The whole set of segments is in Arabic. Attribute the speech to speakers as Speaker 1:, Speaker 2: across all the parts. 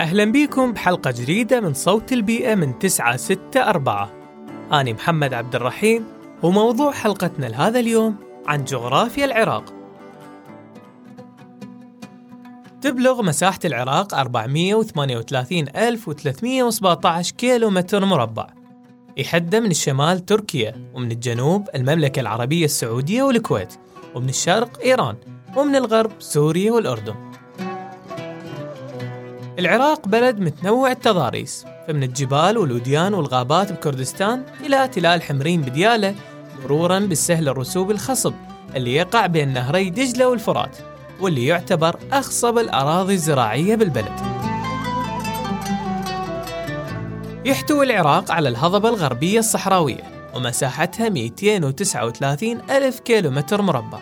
Speaker 1: أهلا بيكم بحلقة جديدة من صوت البيئة من 964 أنا محمد عبد الرحيم وموضوع حلقتنا لهذا اليوم عن جغرافيا العراق. تبلغ مساحة العراق 438,317 كيلو متر مربع. يحده من الشمال تركيا ومن الجنوب المملكة العربية السعودية والكويت ومن الشرق إيران ومن الغرب سوريا والأردن. العراق بلد متنوع التضاريس فمن الجبال والوديان والغابات بكردستان إلى تلال حمرين بديالة مرورا بالسهل الرسوب الخصب اللي يقع بين نهري دجلة والفرات واللي يعتبر أخصب الأراضي الزراعية بالبلد. يحتوي العراق على الهضبة الغربية الصحراوية ومساحتها 239 ألف كيلومتر مربع.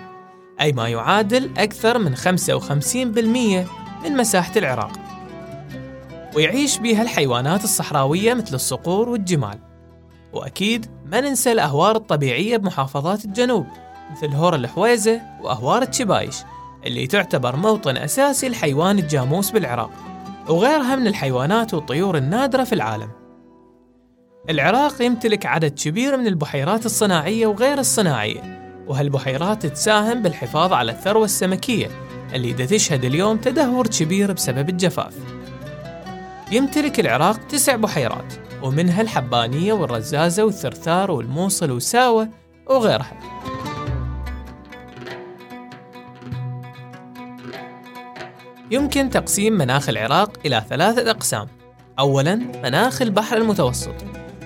Speaker 1: أي ما يعادل أكثر من 55% من مساحة العراق. ويعيش بها الحيوانات الصحراوية مثل الصقور والجمال. وأكيد ما ننسى الأهوار الطبيعية بمحافظات الجنوب مثل هور الحويزة وأهوار الشبايش اللي تعتبر موطن أساسي لحيوان الجاموس بالعراق وغيرها من الحيوانات والطيور النادرة في العالم. العراق يمتلك عدد كبير من البحيرات الصناعية وغير الصناعية وهالبحيرات تساهم بالحفاظ على الثروة السمكية اللي تشهد اليوم تدهور كبير بسبب الجفاف. يمتلك العراق تسع بحيرات ومنها الحبانية والرزازة والثرثار والموصل وساوة وغيرها. يمكن تقسيم مناخ العراق إلى ثلاثة أقسام. أولا مناخ البحر المتوسط.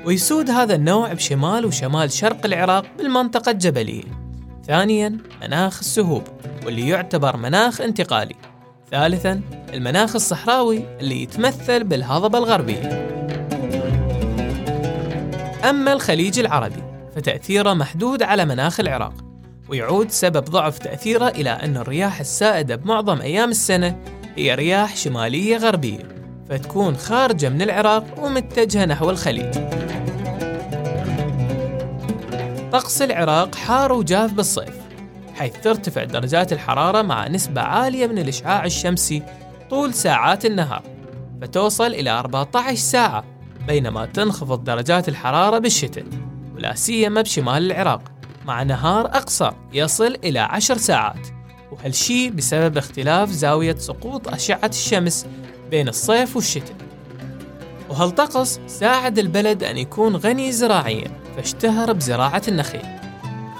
Speaker 1: ويسود هذا النوع بشمال وشمال شرق العراق بالمنطقة الجبلية. ثانيا مناخ السهوب واللي يعتبر مناخ انتقالي. ثالثا المناخ الصحراوي اللي يتمثل بالهضبة الغربية. أما الخليج العربي فتأثيره محدود على مناخ العراق ويعود سبب ضعف تأثيره إلى أن الرياح السائدة بمعظم أيام السنة هي رياح شمالية غربية فتكون خارجة من العراق ومتجهة نحو الخليج. طقس العراق حار وجاف بالصيف حيث ترتفع درجات الحرارة مع نسبة عالية من الإشعاع الشمسي طول ساعات النهار فتوصل إلى 14 ساعة بينما تنخفض درجات الحرارة بالشتاء ولا سيما بشمال العراق مع نهار أقصر يصل إلى 10 ساعات وهالشي بسبب اختلاف زاوية سقوط أشعة الشمس بين الصيف والشتاء؟ وهالطقس ساعد البلد أن يكون غني زراعيا فاشتهر بزراعة النخيل؟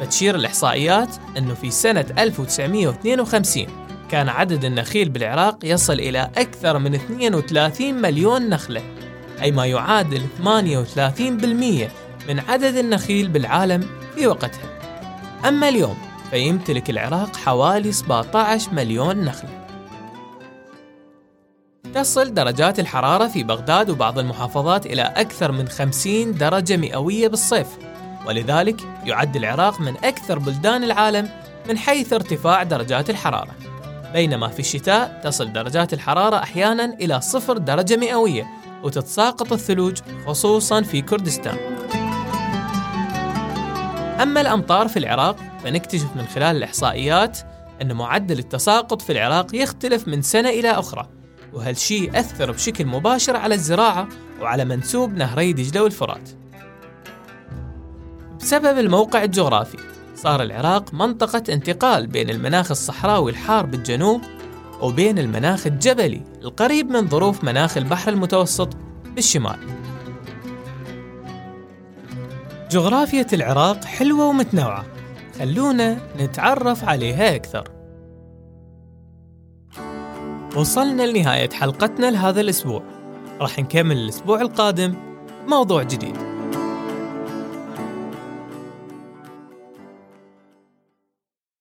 Speaker 1: فتشير الإحصائيات أنه في سنة 1952 كان عدد النخيل بالعراق يصل إلى أكثر من 32 مليون نخلة أي ما يعادل 38% من عدد النخيل بالعالم في وقتها. أما اليوم فيمتلك العراق حوالي 17 مليون نخلة. تصل درجات الحرارة في بغداد وبعض المحافظات إلى أكثر من 50 درجة مئوية بالصيف. ولذلك يعد العراق من أكثر بلدان العالم من حيث ارتفاع درجات الحرارة. بينما في الشتاء تصل درجات الحرارة أحيانا إلى صفر درجة مئوية وتتساقط الثلوج خصوصا في كردستان. أما الأمطار في العراق فنكتشف من خلال الإحصائيات أن معدل التساقط في العراق يختلف من سنة إلى أخرى وهالشي أثر بشكل مباشر على الزراعة وعلى منسوب نهري دجلة والفرات. بسبب الموقع الجغرافي. صار العراق منطقة انتقال بين المناخ الصحراوي الحار بالجنوب وبين المناخ الجبلي القريب من ظروف مناخ البحر المتوسط بالشمال. جغرافية العراق حلوة ومتنوعة. خلونا نتعرف عليها أكثر. وصلنا لنهاية حلقتنا لهذا الأسبوع. راح نكمل الأسبوع القادم موضوع جديد.